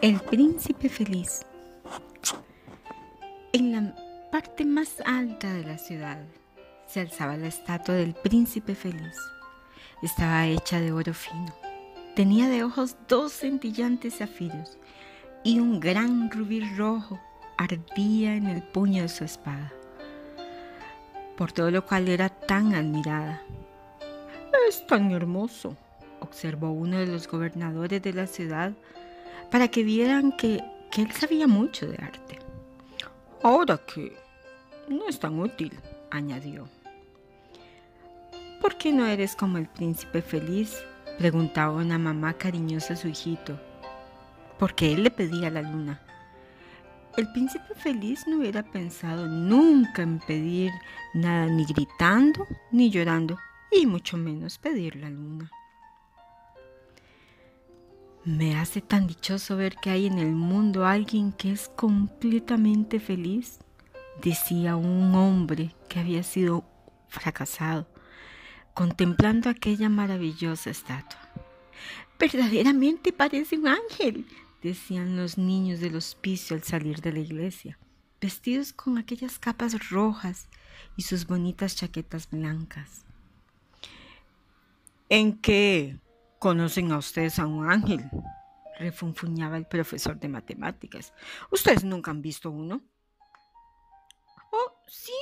El príncipe feliz. En la parte más alta de la ciudad se alzaba la estatua del príncipe feliz. Estaba hecha de oro fino. Tenía de ojos dos centillantes zafiros y un gran rubí rojo ardía en el puño de su espada. Por todo lo cual era tan admirada. Es tan hermoso, observó uno de los gobernadores de la ciudad para que vieran que, él sabía mucho de arte. Ahora que no es tan útil, añadió. ¿Por qué no eres como el príncipe feliz? preguntaba una mamá cariñosa a su hijito. Porque él le pedía la luna. El príncipe feliz no hubiera pensado nunca en pedir nada ni gritando ni llorando, y mucho menos pedir la luna. Me hace tan dichoso ver que hay en el mundo alguien que es completamente feliz, decía un hombre que había sido fracasado, contemplando aquella maravillosa estatua. Verdaderamente parece un ángel, decían los niños del hospicio al salir de la iglesia, vestidos con aquellas capas rojas y sus bonitas chaquetas blancas. ¿En qué ¿Conocen a ustedes a un ángel? refunfuñaba el profesor de matemáticas. ¿Ustedes nunca han visto uno? Oh, sí,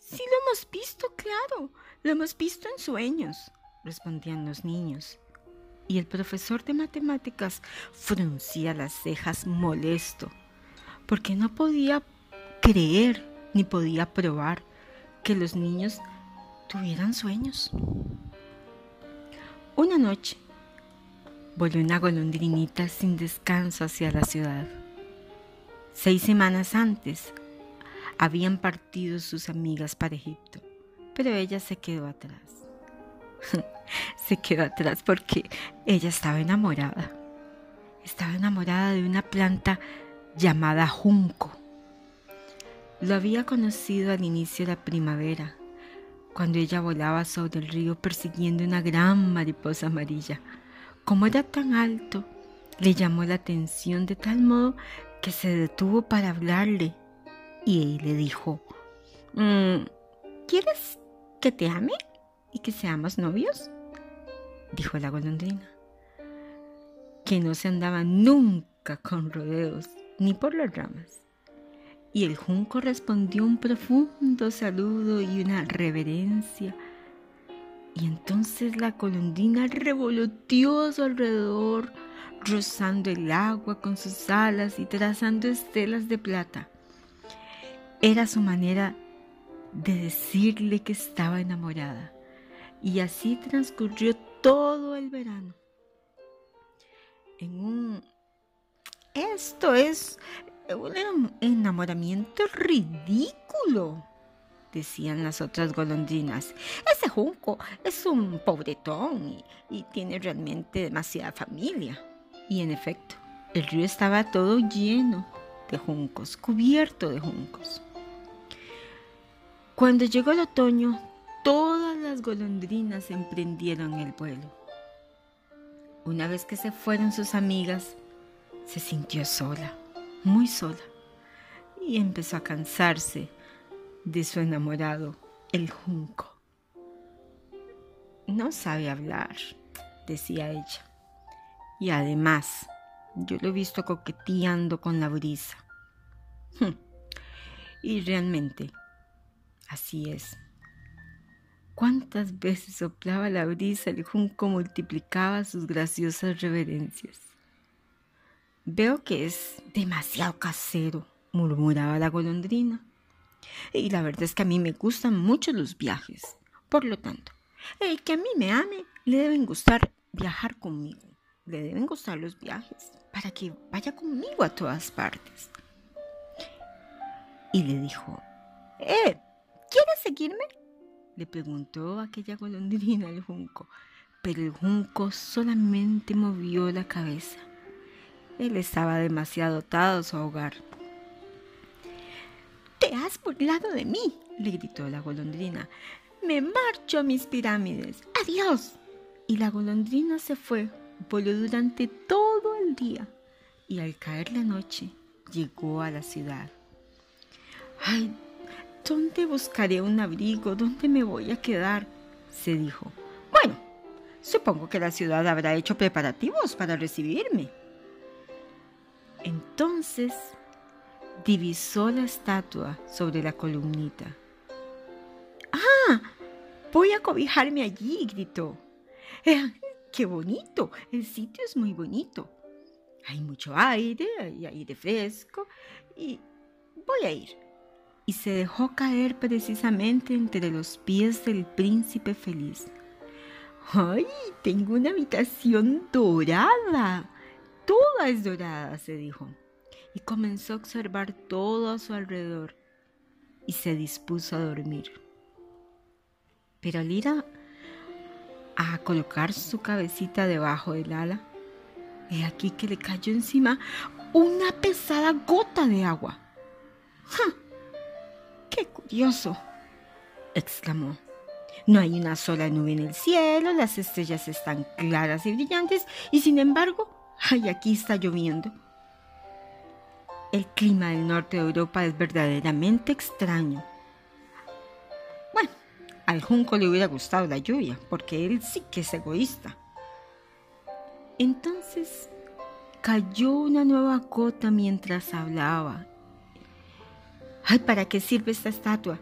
sí lo hemos visto, claro. Lo hemos visto en sueños, respondían los niños. Y el profesor de matemáticas fruncía las cejas molesto, porque no podía creer ni podía probar que los niños tuvieran sueños. Una noche volvió una golondrinita sin descanso hacia la ciudad. Seis semanas antes habían partido sus amigas para Egipto, pero ella se quedó atrás. se quedó atrás porque ella estaba enamorada. Estaba enamorada de una planta llamada junco. Lo había conocido al inicio de la primavera cuando ella volaba sobre el río persiguiendo una gran mariposa amarilla. Como era tan alto, le llamó la atención de tal modo que se detuvo para hablarle y le dijo, mm, ¿quieres que te ame y que seamos novios? Dijo la golondrina, que no se andaba nunca con rodeos ni por las ramas. Y el junco respondió un profundo saludo y una reverencia. Y entonces la colondina revoloteó a su alrededor, rozando el agua con sus alas y trazando estelas de plata. Era su manera de decirle que estaba enamorada. Y así transcurrió todo el verano. En un... Esto es un enamoramiento ridículo, decían las otras golondrinas. Ese junco es un pobretón y, y, tiene realmente demasiada familia. Y en efecto, el río estaba todo lleno de juncos, cubierto de juncos. Cuando llegó el otoño, todas las golondrinas emprendieron el vuelo. Una vez que se fueron sus amigas, se sintió sola muy sola, y empezó a cansarse de su enamorado, el junco. No sabe hablar, decía ella. Y además, yo lo he visto coqueteando con la brisa. Y realmente, así es. ¿Cuántas veces soplaba la brisa, el junco multiplicaba sus graciosas reverencias? Veo que es demasiado casero, murmuraba la golondrina. Y la verdad es que a mí me gustan mucho los viajes. Por lo tanto, el que a mí me ame, le deben gustar viajar conmigo. Le deben gustar los viajes para que vaya conmigo a todas partes. Y le dijo, ¿Eh? ¿Quieres seguirme? Le preguntó aquella golondrina al junco, pero el junco solamente movió la cabeza. Él estaba demasiado atado a su hogar. Te has burlado de mí, le gritó la golondrina. Me marcho a mis pirámides. Adiós. Y la golondrina se fue. Voló durante todo el día y al caer la noche llegó a la ciudad. ¡Ay! ¿Dónde buscaré un abrigo? ¿Dónde me voy a quedar? se dijo. Bueno, supongo que la ciudad habrá hecho preparativos para recibirme. Entonces divisó la estatua sobre la columnita. ¡Ah! Voy a cobijarme allí, gritó. Eh, ¡Qué bonito! El sitio es muy bonito. Hay mucho aire, hay aire fresco y voy a ir. Y se dejó caer precisamente entre los pies del príncipe feliz. ¡Ay! Tengo una habitación dorada. Toda es dorada, se dijo. Y comenzó a observar todo a su alrededor y se dispuso a dormir. Pero al ir a, colocar su cabecita debajo del ala, He aquí que le cayó encima una pesada gota de agua. ¡Ja! ¡Qué curioso! exclamó. No hay una sola nube en el cielo, las estrellas están claras y brillantes, y sin embargo, ay, aquí está lloviendo. El clima del norte de Europa es verdaderamente extraño. Bueno, al junco le hubiera gustado la lluvia, porque él sí que es egoísta. Entonces cayó una nueva gota mientras hablaba. Ay, ¿para qué sirve esta estatua?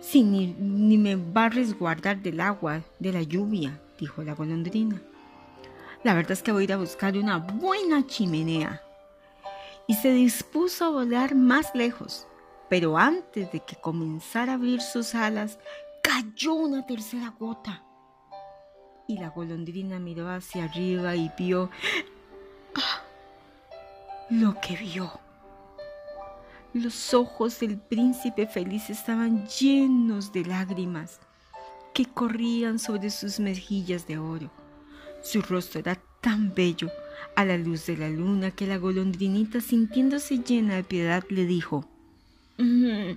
Si ni, ni me va a resguardar del agua, de la lluvia, dijo la golondrina. La verdad es que voy a ir a buscar una buena chimenea. Y se dispuso a volar más lejos, pero antes de que comenzara a abrir sus alas, cayó una tercera gota y la golondrina miró hacia arriba y vio ¡ah! lo que vio. Los ojos del príncipe feliz estaban llenos de lágrimas que corrían sobre sus mejillas de oro. Su rostro era tan bello a la luz de la luna que la golondrinita, sintiéndose llena de piedad, le dijo, mm,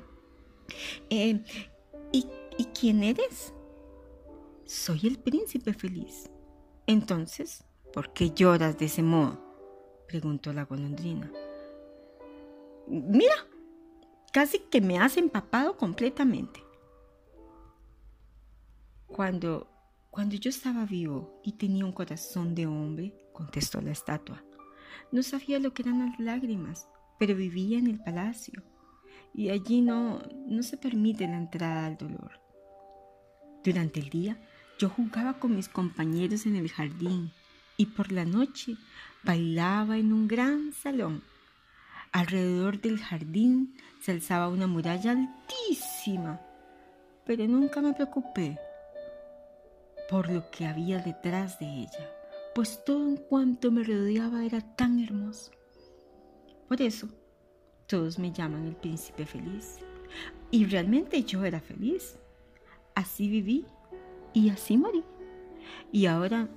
eh, ¿y, ¿Y quién eres? soy el príncipe feliz. Entonces, ¿por qué lloras de ese modo? preguntó la golondrina. Mira, casi que me has empapado completamente. Cuando, cuando yo estaba vivo y tenía un corazón de hombre, contestó la estatua, no sabía lo que eran las lágrimas, pero vivía en el palacio y allí no, no se permite la entrada al dolor. Durante el día yo jugaba con mis compañeros en el jardín y por la noche bailaba en un gran salón. Alrededor del jardín se alzaba una muralla altísima, pero nunca me preocupé por lo que había detrás de ella, pues todo en cuanto me rodeaba era tan hermoso. Por eso, todos me llaman el príncipe feliz. Y realmente yo era feliz. Así viví y así morí. Y ahora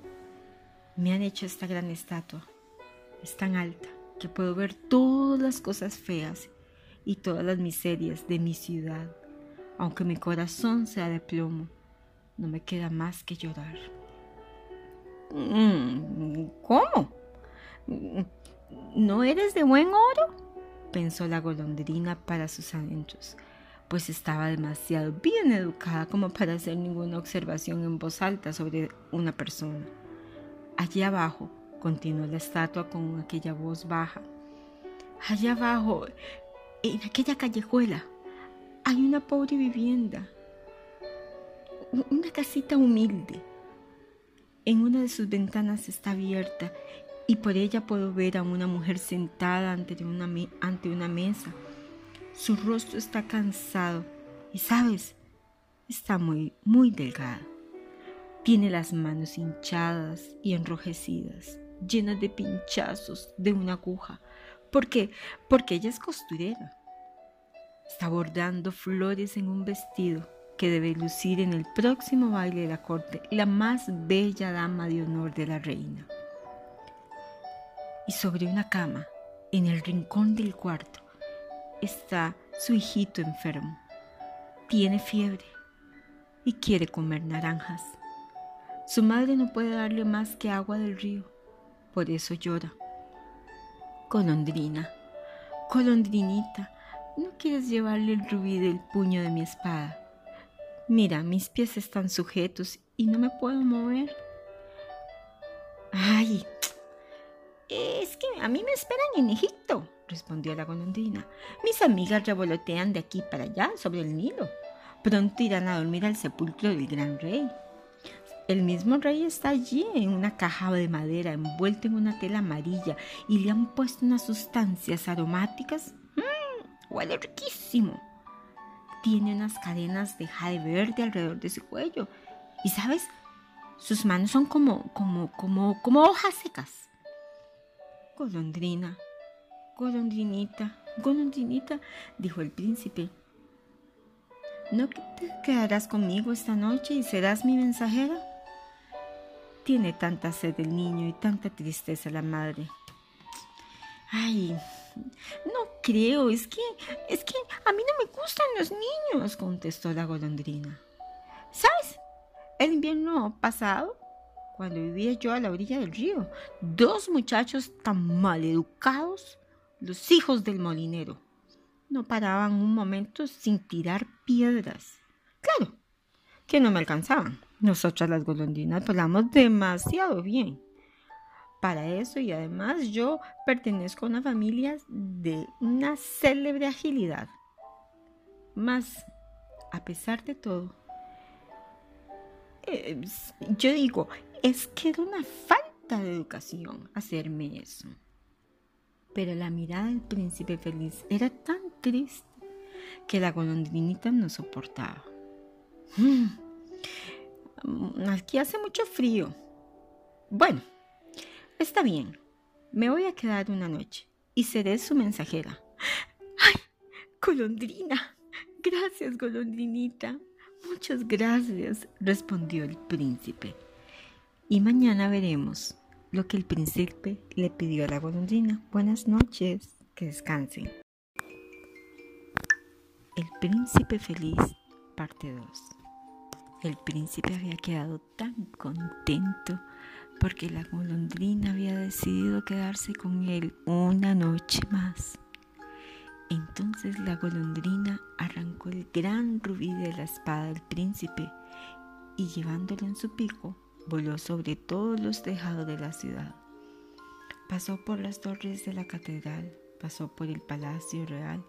me han hecho esta gran estatua. Es tan alta que puedo ver todas las cosas feas y todas las miserias de mi ciudad. Aunque mi corazón sea de plomo, no me queda más que llorar. Mm, ¿Cómo? ¿No eres de buen oro? pensó la golondrina para sus adentros pues estaba demasiado bien educada como para hacer ninguna observación en voz alta sobre una persona. Allí abajo, continuó la estatua con aquella voz baja, allá abajo, en aquella callejuela, hay una pobre vivienda, una casita humilde. En una de sus ventanas está abierta y por ella puedo ver a una mujer sentada ante una, ante una mesa su rostro está cansado y, sabes, está muy, muy delgado. Tiene las manos hinchadas y enrojecidas, llenas de pinchazos de una aguja. ¿Por qué? Porque ella es costurera. Está bordando flores en un vestido que debe lucir en el próximo baile de la corte la más bella dama de honor de la reina. Y sobre una cama, en el rincón del cuarto, está su hijito enfermo. Tiene fiebre y quiere comer naranjas. Su madre no puede darle más que agua del río, por eso llora. Golondrina, golondrinita, ¿no quieres llevarle el rubí del puño de mi espada? Mira, mis pies están sujetos y no me puedo mover. Ay, es que a mí me esperan en Egipto, respondió la golondrina. Mis amigas revolotean de aquí para allá sobre el Nilo. Pronto irán a dormir al sepulcro del gran rey. El mismo rey está allí en una caja de madera envuelto en una tela amarilla y le han puesto unas sustancias aromáticas. ¡Mmm! Huele riquísimo. Tiene unas cadenas de jade verde alrededor de su cuello. Y sabes, sus manos son como, como, como, como hojas secas. Golondrina, golondrinita, golondrinita, dijo el príncipe. ¿No te quedarás conmigo esta noche y serás mi mensajera? Tiene tanta sed el niño y tanta tristeza la madre. Ay, no creo, es que, es que a mí no me gustan los niños, contestó la golondrina. ¿Sabes? El invierno pasado, cuando vivía yo a la orilla del río, dos muchachos tan maleducados, los hijos del molinero, no paraban un momento sin tirar piedras. Claro, que no me alcanzaban. Nosotras las golondrinas volamos demasiado bien. Para eso y además yo pertenezco a una familia de una célebre agilidad. Mas, a pesar de todo, yo digo, es que era una falta de educación hacerme eso. Pero la mirada del príncipe feliz era tan triste que la golondrinita no soportaba. Mm, aquí hace mucho frío. Bueno, está bien. Me voy a quedar una noche y seré su mensajera. ¡Ay! Golondrina. Gracias, golondrinita. Muchas gracias, respondió el príncipe. Y mañana veremos lo que el príncipe le pidió a la golondrina. Buenas noches, que descansen. El príncipe feliz, parte 2. El príncipe había quedado tan contento porque la golondrina había decidido quedarse con él una noche más. Entonces la golondrina arrancó el gran rubí de la espada del príncipe y llevándolo en su pico, voló sobre todos los tejados de la ciudad. Pasó por las torres de la catedral, pasó por el palacio real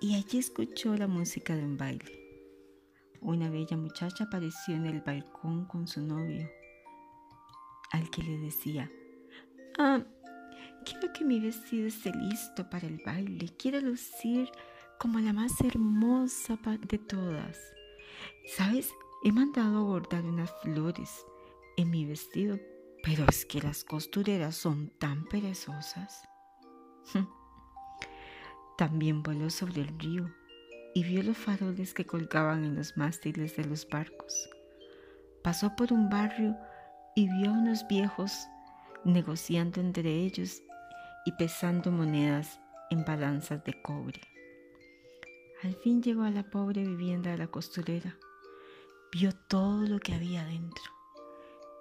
y allí escuchó la música de un baile. Una bella muchacha apareció en el balcón con su novio, al que le decía, ah, quiero que mi vestido esté listo para el baile, quiero lucir como la más hermosa de todas. ¿Sabes? He mandado a bordar unas flores en mi vestido, pero es que las costureras son tan perezosas. También voló sobre el río y vio los faroles que colgaban en los mástiles de los barcos. Pasó por un barrio y vio a unos viejos negociando entre ellos y pesando monedas en balanzas de cobre. Al fin llegó a la pobre vivienda de la costurera. Vio todo lo que había dentro.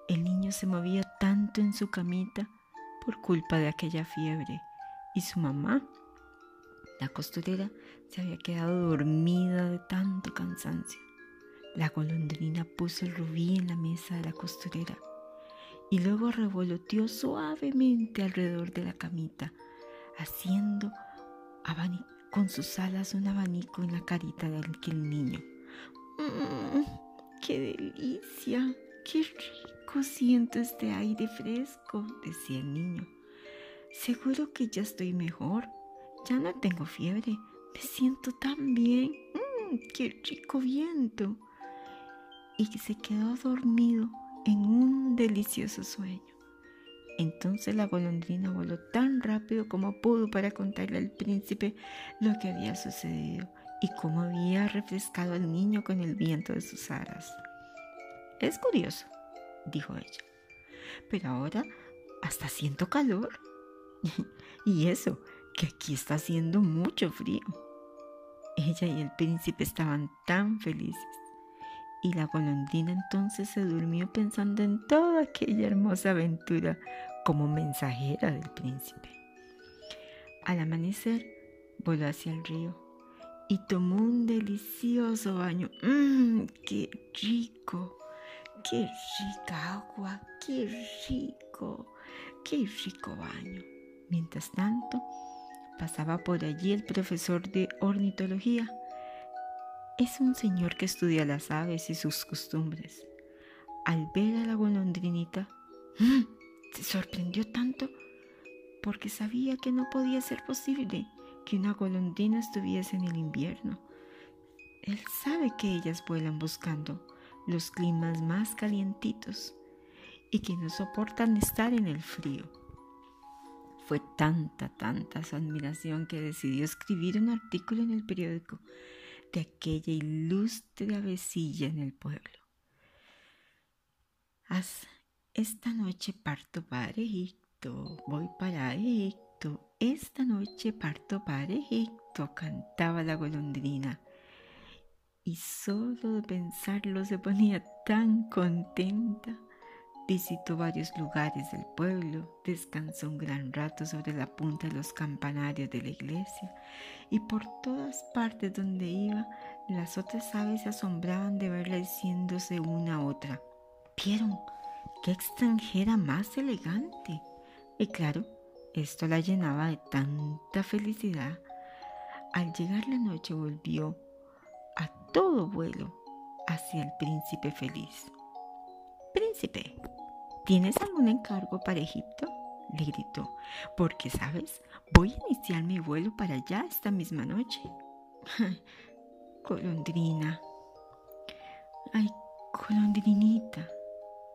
El niño se movía tanto en su camita por culpa de aquella fiebre y su mamá la costurera se había quedado dormida de tanto cansancio. La golondrina puso el rubí en la mesa de la costurera y luego revoloteó suavemente alrededor de la camita, haciendo con sus alas un abanico en la carita de aquel niño. Mm, ¡Qué delicia! ¡Qué rico siento este aire fresco! decía el niño. Seguro que ya estoy mejor. Ya no tengo fiebre. Me siento tan bien. Mm, ¡Qué rico viento! Y se quedó dormido en un delicioso sueño. Entonces la golondrina voló tan rápido como pudo para contarle al príncipe lo que había sucedido y cómo había refrescado al niño con el viento de sus alas. Es curioso, dijo ella, pero ahora hasta siento calor. y eso, que aquí está haciendo mucho frío. Ella y el príncipe estaban tan felices. Y la golondrina entonces se durmió pensando en toda aquella hermosa aventura como mensajera del príncipe. Al amanecer, voló hacia el río y tomó un delicioso baño. ¡Mmm! ¡Qué rico! ¡Qué rica agua! ¡Qué rico! ¡Qué rico baño! Mientras tanto, pasaba por allí el profesor de ornitología. Es un señor que estudia las aves y sus costumbres. Al ver a la golondrinita, ¡mm! se sorprendió tanto porque sabía que no podía ser posible que una golondrina estuviese en el invierno. Él sabe que ellas vuelan buscando los climas más calientitos y que no soportan estar en el frío. Fue tanta, tanta su admiración que decidió escribir un artículo en el periódico de aquella ilustre avecilla en el pueblo. Esta noche parto para Egipto, voy para Egipto esta noche parto para Egipto, cantaba la golondrina. Y solo de pensarlo se ponía tan contenta. Visitó varios lugares del pueblo, descansó un gran rato sobre la punta de los campanarios de la iglesia y por todas partes donde iba las otras aves se asombraban de verla diciéndose una a otra, ¿vieron? ¡Qué extranjera más elegante! Y claro, esto la llenaba de tanta felicidad. Al llegar la noche volvió a todo vuelo hacia el príncipe feliz. Príncipe, ¿tienes algún encargo para Egipto? le gritó, porque, ¿sabes? Voy a iniciar mi vuelo para allá esta misma noche. Colondrina. Ay, colondrinita,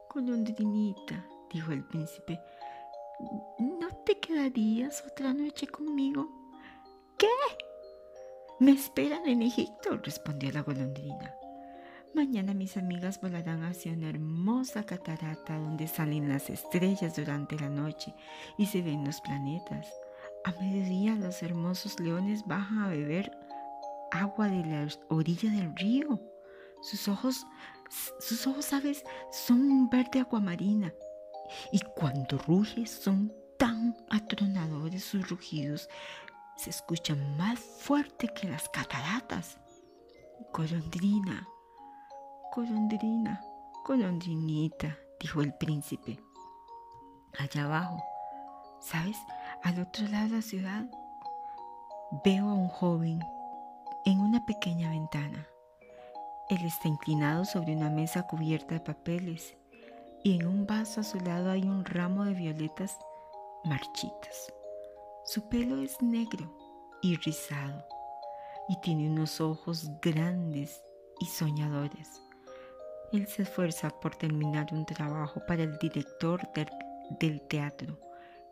colondrinita, dijo el príncipe. ¿No te quedarías otra noche conmigo? ¿Qué? Me esperan en Egipto, respondió la golondrina. Mañana mis amigas volarán hacia una hermosa catarata donde salen las estrellas durante la noche y se ven los planetas. A mediodía los hermosos leones bajan a beber agua de la orilla del río. Sus ojos, sus ojos, ¿sabes? Son verde aguamarina y cuando ruge son tan atronadores sus rugidos, se escuchan más fuerte que las cataratas. Golondrina, golondrina, golondrinita, dijo el príncipe. Allá abajo, ¿sabes? Al otro lado de la ciudad, veo a un joven en una pequeña ventana. Él está inclinado sobre una mesa cubierta de papeles y en un vaso a su lado hay un ramo de violetas marchitas. Su pelo es negro y rizado y tiene unos ojos grandes y soñadores. Él se esfuerza por terminar un trabajo para el director del, teatro,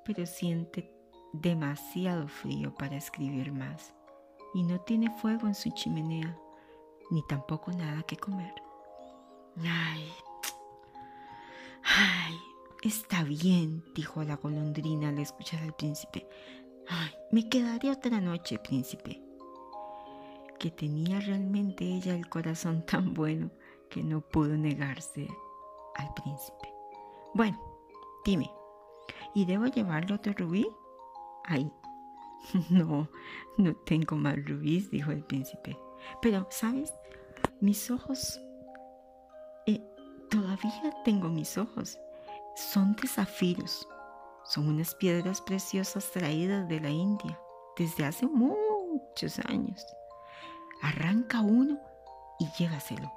pero siente demasiado frío para escribir más y no tiene fuego en su chimenea, ni tampoco nada que comer. Ay, Ay, está bien, dijo la golondrina al escuchar al príncipe. Ay, me quedaré otra noche, príncipe. Que tenía realmente ella el corazón tan bueno que no pudo negarse al príncipe. Bueno, dime, ¿y debo llevarle otro rubí? Ay, no, no tengo más rubíes, dijo el príncipe. Pero, ¿sabes? Mis ojos Todavía tengo mis ojos. Son de zafiros. Son unas piedras preciosas traídas de la India desde hace muchos años. Arranca uno y llévaselo.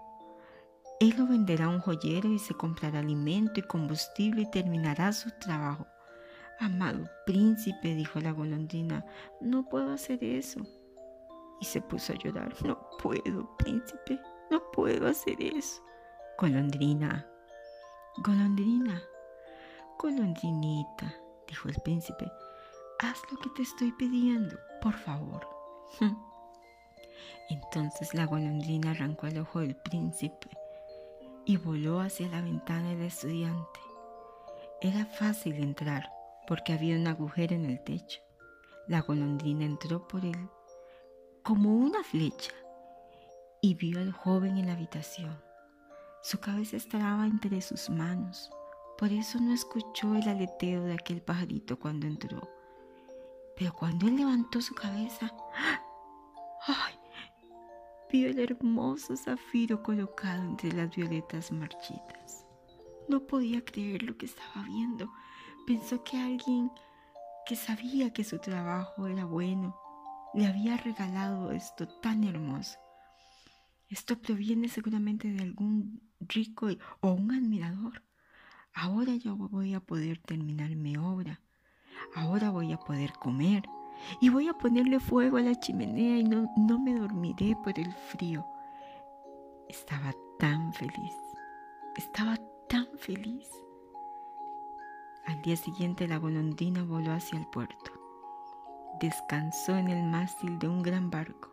Él lo venderá a un joyero y se comprará alimento y combustible y terminará su trabajo. Amado príncipe, dijo la golondrina, no puedo hacer eso. Y se puso a llorar. No puedo, príncipe, no puedo hacer eso. Golondrina, golondrina, golondrinita, dijo el príncipe, haz lo que te estoy pidiendo, por favor. Entonces la golondrina arrancó el ojo del príncipe y voló hacia la ventana del estudiante. Era fácil entrar porque había un agujero en el techo. La golondrina entró por él como una flecha y vio al joven en la habitación. Su cabeza estaba entre sus manos, por eso no escuchó el aleteo de aquel pajarito cuando entró. Pero cuando él levantó su cabeza, ¡ay! Vio el hermoso zafiro colocado entre las violetas marchitas. No podía creer lo que estaba viendo. Pensó que alguien que sabía que su trabajo era bueno le había regalado esto tan hermoso. Esto proviene seguramente de algún rico o un admirador. Ahora yo voy a poder terminar mi obra. Ahora voy a poder comer y voy a ponerle fuego a la chimenea y no, no me dormiré por el frío. Estaba tan feliz, estaba tan feliz. Al día siguiente la golondrina voló hacia el puerto. Descansó en el mástil de un gran barco.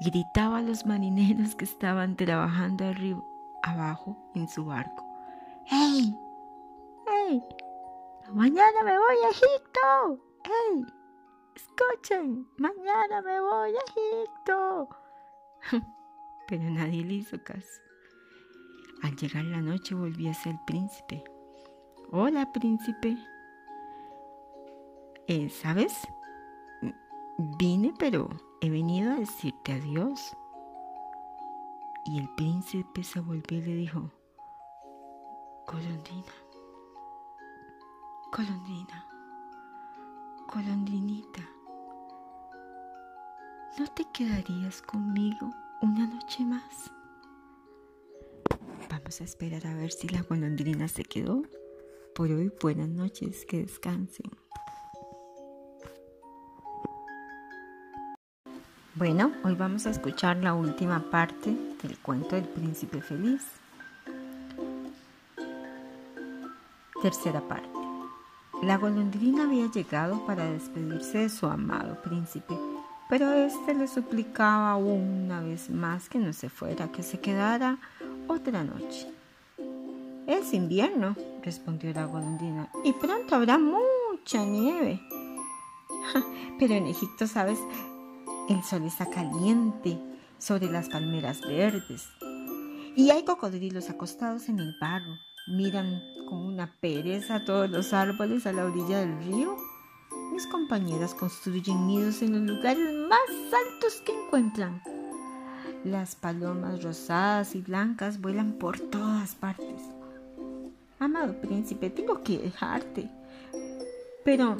Gritaba a los marineros que estaban trabajando arriba, abajo en su barco. ¡Hey! ¡Hey! Mañana me voy a Egipto. ¡Hey! Escuchen, mañana me voy a Egipto. Pero nadie le hizo caso. Al llegar la noche volví a ser el príncipe. Hola, príncipe. Eh, ¿Sabes? Vine, pero he venido a decirte adiós. Y el príncipe se volvió y le dijo, Golondrina, Golondrina, Golondrinita, ¿no te quedarías conmigo una noche más? Vamos a esperar a ver si la golondrina se quedó. Por hoy, buenas noches, que descansen. Bueno, hoy vamos a escuchar la última parte del cuento del príncipe feliz. Tercera parte. La golondrina había llegado para despedirse de su amado príncipe, pero éste le suplicaba una vez más que no se fuera, que se quedara otra noche. Es invierno, respondió la golondrina, y pronto habrá mucha nieve. Pero en Egipto, sabes, el sol está caliente sobre las palmeras verdes y hay cocodrilos acostados en el barro miran con una pereza todos los árboles a la orilla del río. Mis compañeras construyen nidos en los lugares más altos que encuentran. Las palomas rosadas y blancas vuelan por todas partes. Amado príncipe, tengo que dejarte. Pero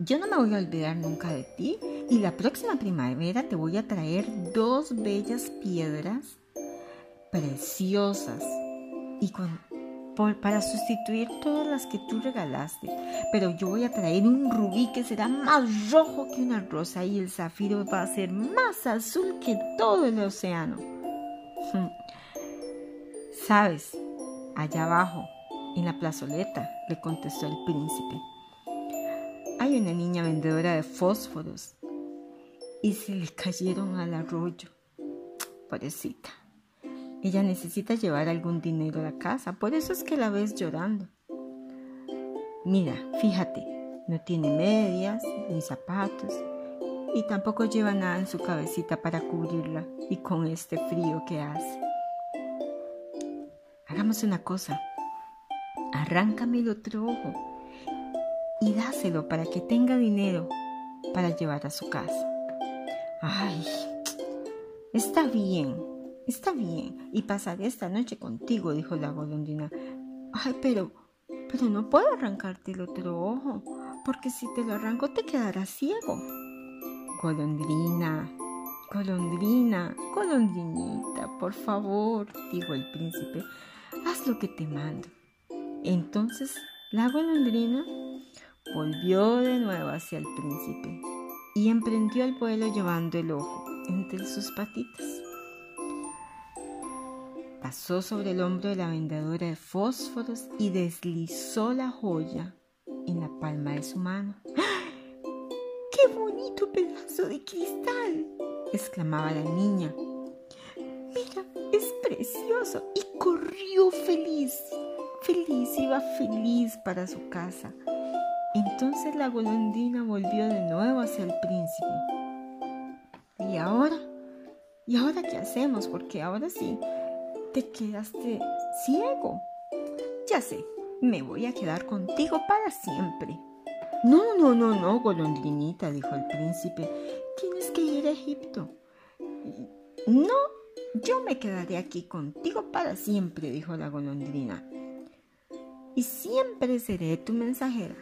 yo no me voy a olvidar nunca de ti y la próxima primavera te voy a traer dos bellas piedras preciosas y con, para sustituir todas las que tú regalaste. Pero yo voy a traer un rubí que será más rojo que una rosa y el zafiro va a ser más azul que todo el océano. Sabes, allá abajo, en la plazoleta, le contestó el príncipe. Hay una niña vendedora de fósforos y se le cayeron al arroyo. Pobrecita. Ella necesita llevar algún dinero a la casa, por eso es que la ves llorando. Mira, fíjate, no tiene medias ni zapatos y tampoco lleva nada en su cabecita para cubrirla y con este frío que hace. Hagamos una cosa, arráncame el otro ojo y dáselo para que tenga dinero para llevar a su casa. Ay, está bien, Está bien, y pasaré esta noche contigo, dijo la golondrina. Ay, pero, pero no puedo arrancarte el otro ojo, porque si te lo arranco te quedarás ciego. Golondrina, golondrina, golondrinita, por favor, dijo el príncipe, haz lo que te mando. Entonces la golondrina volvió de nuevo hacia el príncipe y emprendió el vuelo llevando el ojo entre sus patitas pasó sobre el hombro de la vendedora de fósforos y deslizó la joya en la palma de su mano. ¡Ah! ¡Qué bonito pedazo de cristal! exclamaba la niña. Mira, es precioso. Y corrió feliz, feliz, iba feliz para su casa. Entonces la golondrina volvió de nuevo hacia el príncipe. ¿Y ahora? ¿Y ahora qué hacemos? Porque ahora sí, te quedaste ciego. Ya sé, me voy a quedar contigo para siempre. No, no, no, no, golondrinita, dijo el príncipe, tienes que ir a Egipto. No, yo me quedaré aquí contigo para siempre, dijo la golondrina, y siempre seré tu mensajera.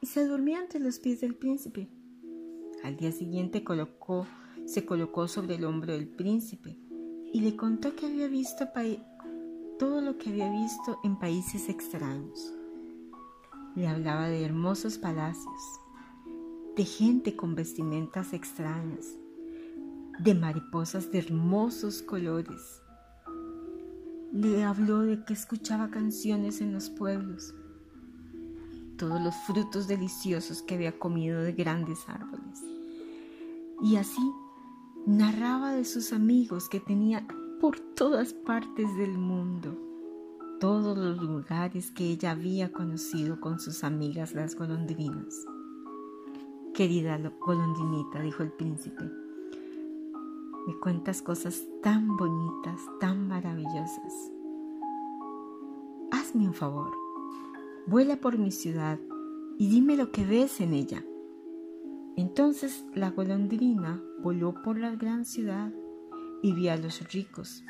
Y se durmió ante los pies del príncipe. Al día siguiente colocó, se colocó sobre el hombro del príncipe y le contó que había visto todo lo que había visto en países extraños. Le hablaba de hermosos palacios, de gente con vestimentas extrañas, de mariposas de hermosos colores. Le habló de que escuchaba canciones en los pueblos, todos los frutos deliciosos que había comido de grandes árboles. Y así narraba de sus amigos que tenía por todas partes del mundo, todos los lugares que ella había conocido con sus amigas las golondrinas. Querida golondrinita, dijo el príncipe, me cuentas cosas tan bonitas, tan maravillosas. Hazme un favor, vuela por mi ciudad y dime lo que ves en ella. Entonces la golondrina voló por la gran ciudad y vio a los ricos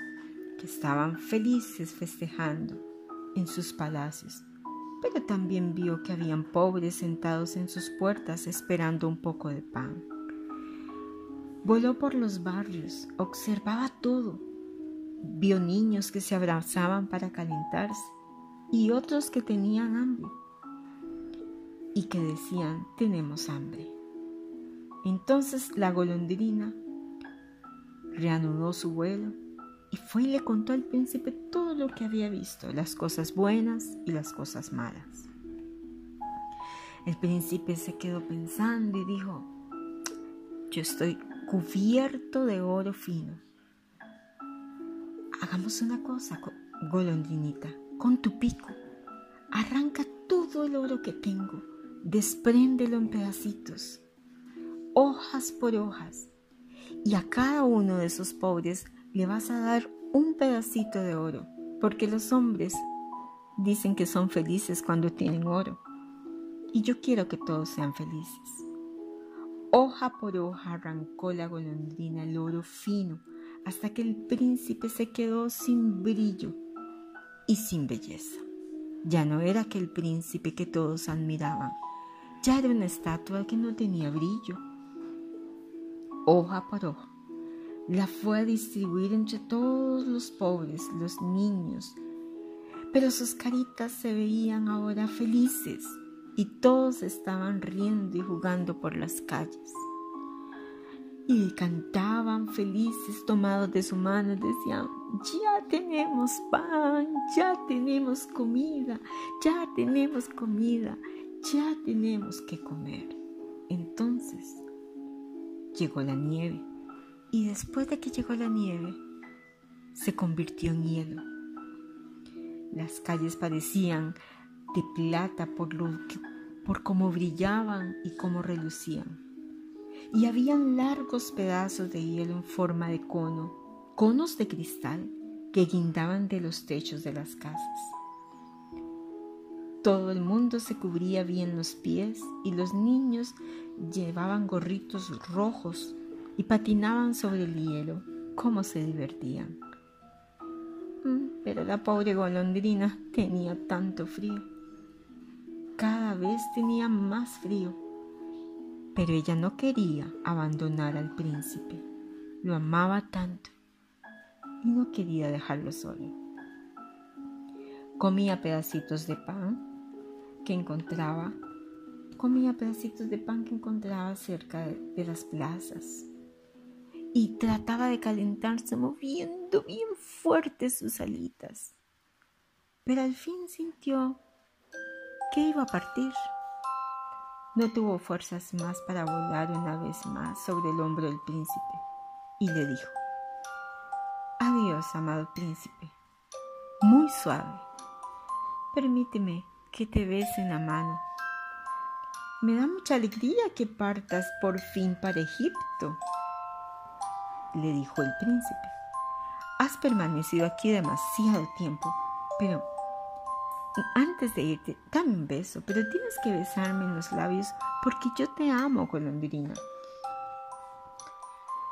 que estaban felices festejando en sus palacios, pero también vio que habían pobres sentados en sus puertas esperando un poco de pan. Voló por los barrios, observaba todo. Vio niños que se abrazaban para calentarse y otros que tenían hambre y que decían, tenemos hambre. Entonces la golondrina reanudó su vuelo y fue y le contó al príncipe todo lo que había visto, las cosas buenas y las cosas malas. El príncipe se quedó pensando y dijo, yo estoy cubierto de oro fino. Hagamos una cosa, golondrinita, con tu pico. Arranca todo el oro que tengo, despréndelo en pedacitos, hojas por hojas, y a cada uno de esos pobres le vas a dar un pedacito de oro, porque los hombres dicen que son felices cuando tienen oro, y yo quiero que todos sean felices. Hoja por hoja arrancó la golondrina el oro fino hasta que el príncipe se quedó sin brillo y sin belleza. Ya no era aquel príncipe que todos admiraban, ya era una estatua que no tenía brillo. Hoja por hoja, la fue a distribuir entre todos los pobres, los niños, pero sus caritas se veían ahora felices y todos estaban riendo y jugando por las calles. Y cantaban felices tomados de su mano, decían, ya tenemos pan, ya tenemos comida, ya tenemos comida, ya tenemos que comer. Entonces llegó la nieve y después de que llegó la nieve, se convirtió en hielo. Las calles parecían de plata por, lo por cómo brillaban y cómo relucían. Y habían largos pedazos de hielo en forma de cono, conos de cristal que guindaban de los techos de las casas. Todo el mundo se cubría bien los pies y los niños llevaban gorritos rojos y patinaban sobre el hielo. ¿Cómo se divertían? Mm, pero la pobre golondrina tenía tanto frío. Cada vez tenía más frío, pero ella no quería abandonar al príncipe. Lo amaba tanto y no quería dejarlo solo. Comía pedacitos de pan que encontraba, comía pedacitos de pan que encontraba cerca de, las plazas y trataba de calentarse moviendo bien fuerte sus alitas. Pero al fin sintió que iba a partir. No tuvo fuerzas más para volar una vez más sobre el hombro del príncipe y le dijo, Adiós, amado príncipe, muy suave. Permíteme que te bese en la mano. Me da mucha alegría que partas por fin para Egipto, le dijo el príncipe. Has permanecido aquí demasiado tiempo, pero antes de irte, dame un beso, pero tienes que besarme en los labios porque yo te amo, golondrina.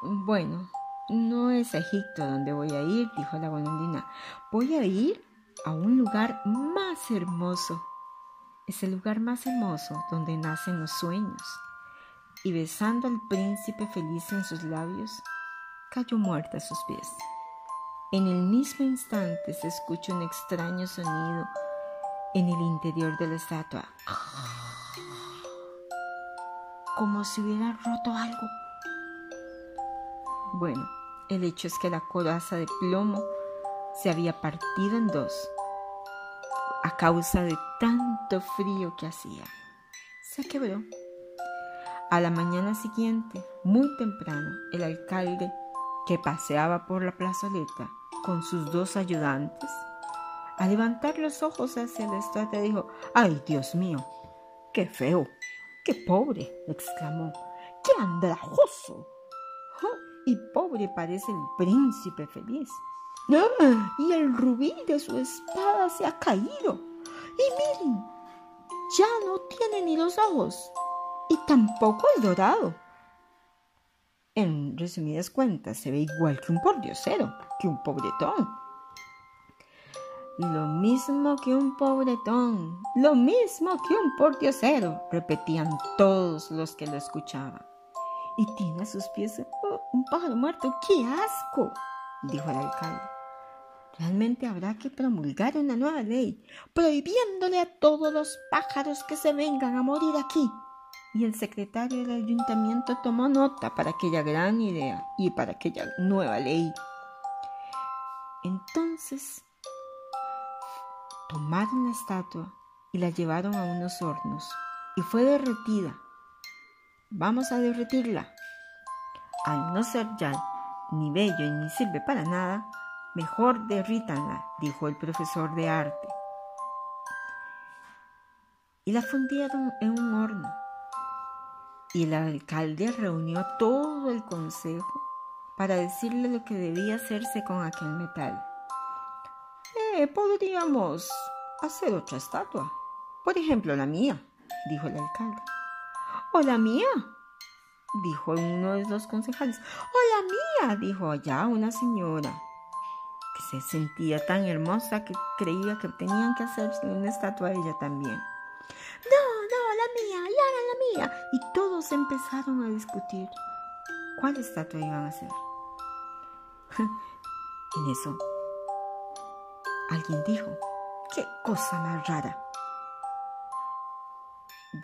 Bueno, no es a Egipto donde voy a ir, dijo la golondrina. Voy a ir a un lugar más hermoso. Es el lugar más hermoso donde nacen los sueños. Y besando al príncipe feliz en sus labios, cayó muerta a sus pies. En el mismo instante se escucha un extraño sonido en el interior de la estatua, como si hubiera roto algo. Bueno, el hecho es que la coraza de plomo se había partido en dos a causa de tanto frío que hacía. Se quebró. A la mañana siguiente, muy temprano, el alcalde, que paseaba por la plazoleta con sus dos ayudantes, al levantar los ojos hacia la estatua dijo, ¡ay, Dios mío! ¡Qué feo! ¡Qué pobre! exclamó. ¡Qué andrajoso! y pobre parece el príncipe feliz. ¡Ah! Y el rubí de su espada se ha caído. Y miren, ya no tiene ni los ojos y tampoco es dorado. En resumidas cuentas, se ve igual que un pordiosero, que un pobretón. Lo mismo que un pobretón, lo mismo que un pordiosero, repetían todos los que lo escuchaban. Y tiene a sus pies un pájaro muerto. ¡Qué asco! Dijo el alcalde. Realmente habrá que promulgar una nueva ley prohibiéndole a todos los pájaros que se vengan a morir aquí. Y el secretario del ayuntamiento tomó nota para aquella gran idea y para aquella nueva ley. Entonces tomaron la estatua y la llevaron a unos hornos y fue derretida. Vamos a derretirla, al no ser ya ni bello y ni sirve para nada, mejor derrítanla, dijo el profesor de arte. Y la fundieron en un horno. Y el alcalde reunió todo el consejo para decirle lo que debía hacerse con aquel metal. Eh, podríamos hacer otra estatua. Por ejemplo, la mía, dijo el alcalde. ¿O la mía? Dijo uno de los concejales. ¡Hola mía! dijo allá una señora que se sentía tan hermosa que creía que tenían que hacerse una estatua a ella también. No, no, la mía, y ahora la mía. Y todos empezaron a discutir cuál estatua iban a hacer. en eso, alguien dijo, qué cosa más rara.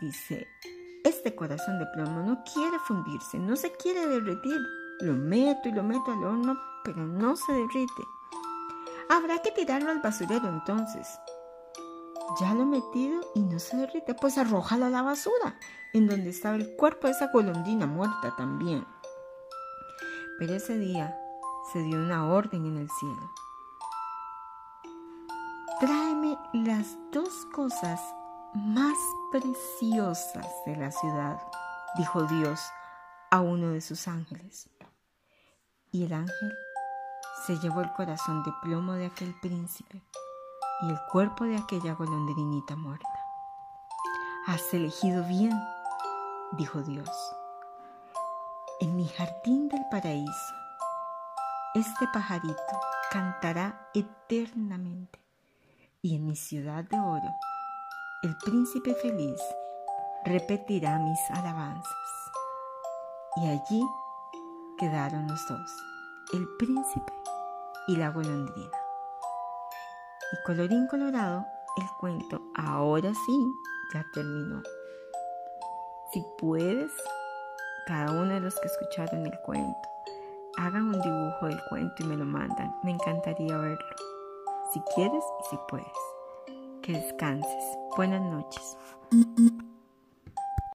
Dice, este corazón de plomo no quiere fundirse, no se quiere derretir. Lo meto y lo meto al horno, pero no se derrite. Habrá que tirarlo al basurero entonces. Ya lo he metido y no se derrite, pues arrójalo a la basura, en donde estaba el cuerpo de esa golondrina muerta también. Pero ese día se dio una orden en el cielo. Tráeme las dos cosas más preciosas de la ciudad, dijo Dios a uno de sus ángeles. Y el ángel se llevó el corazón de plomo de aquel príncipe y el cuerpo de aquella golondrinita muerta. Has elegido bien, dijo Dios. En mi jardín del paraíso, este pajarito cantará eternamente y en mi ciudad de oro, el príncipe feliz repetirá mis alabanzas. Y allí quedaron los dos, el príncipe y la golondrina. Y colorín colorado, el cuento ahora sí ya terminó. Si puedes, cada uno de los que escucharon el cuento, hagan un dibujo del cuento y me lo mandan. Me encantaría verlo. Si quieres y si puedes. Que descanses. Buenas noches.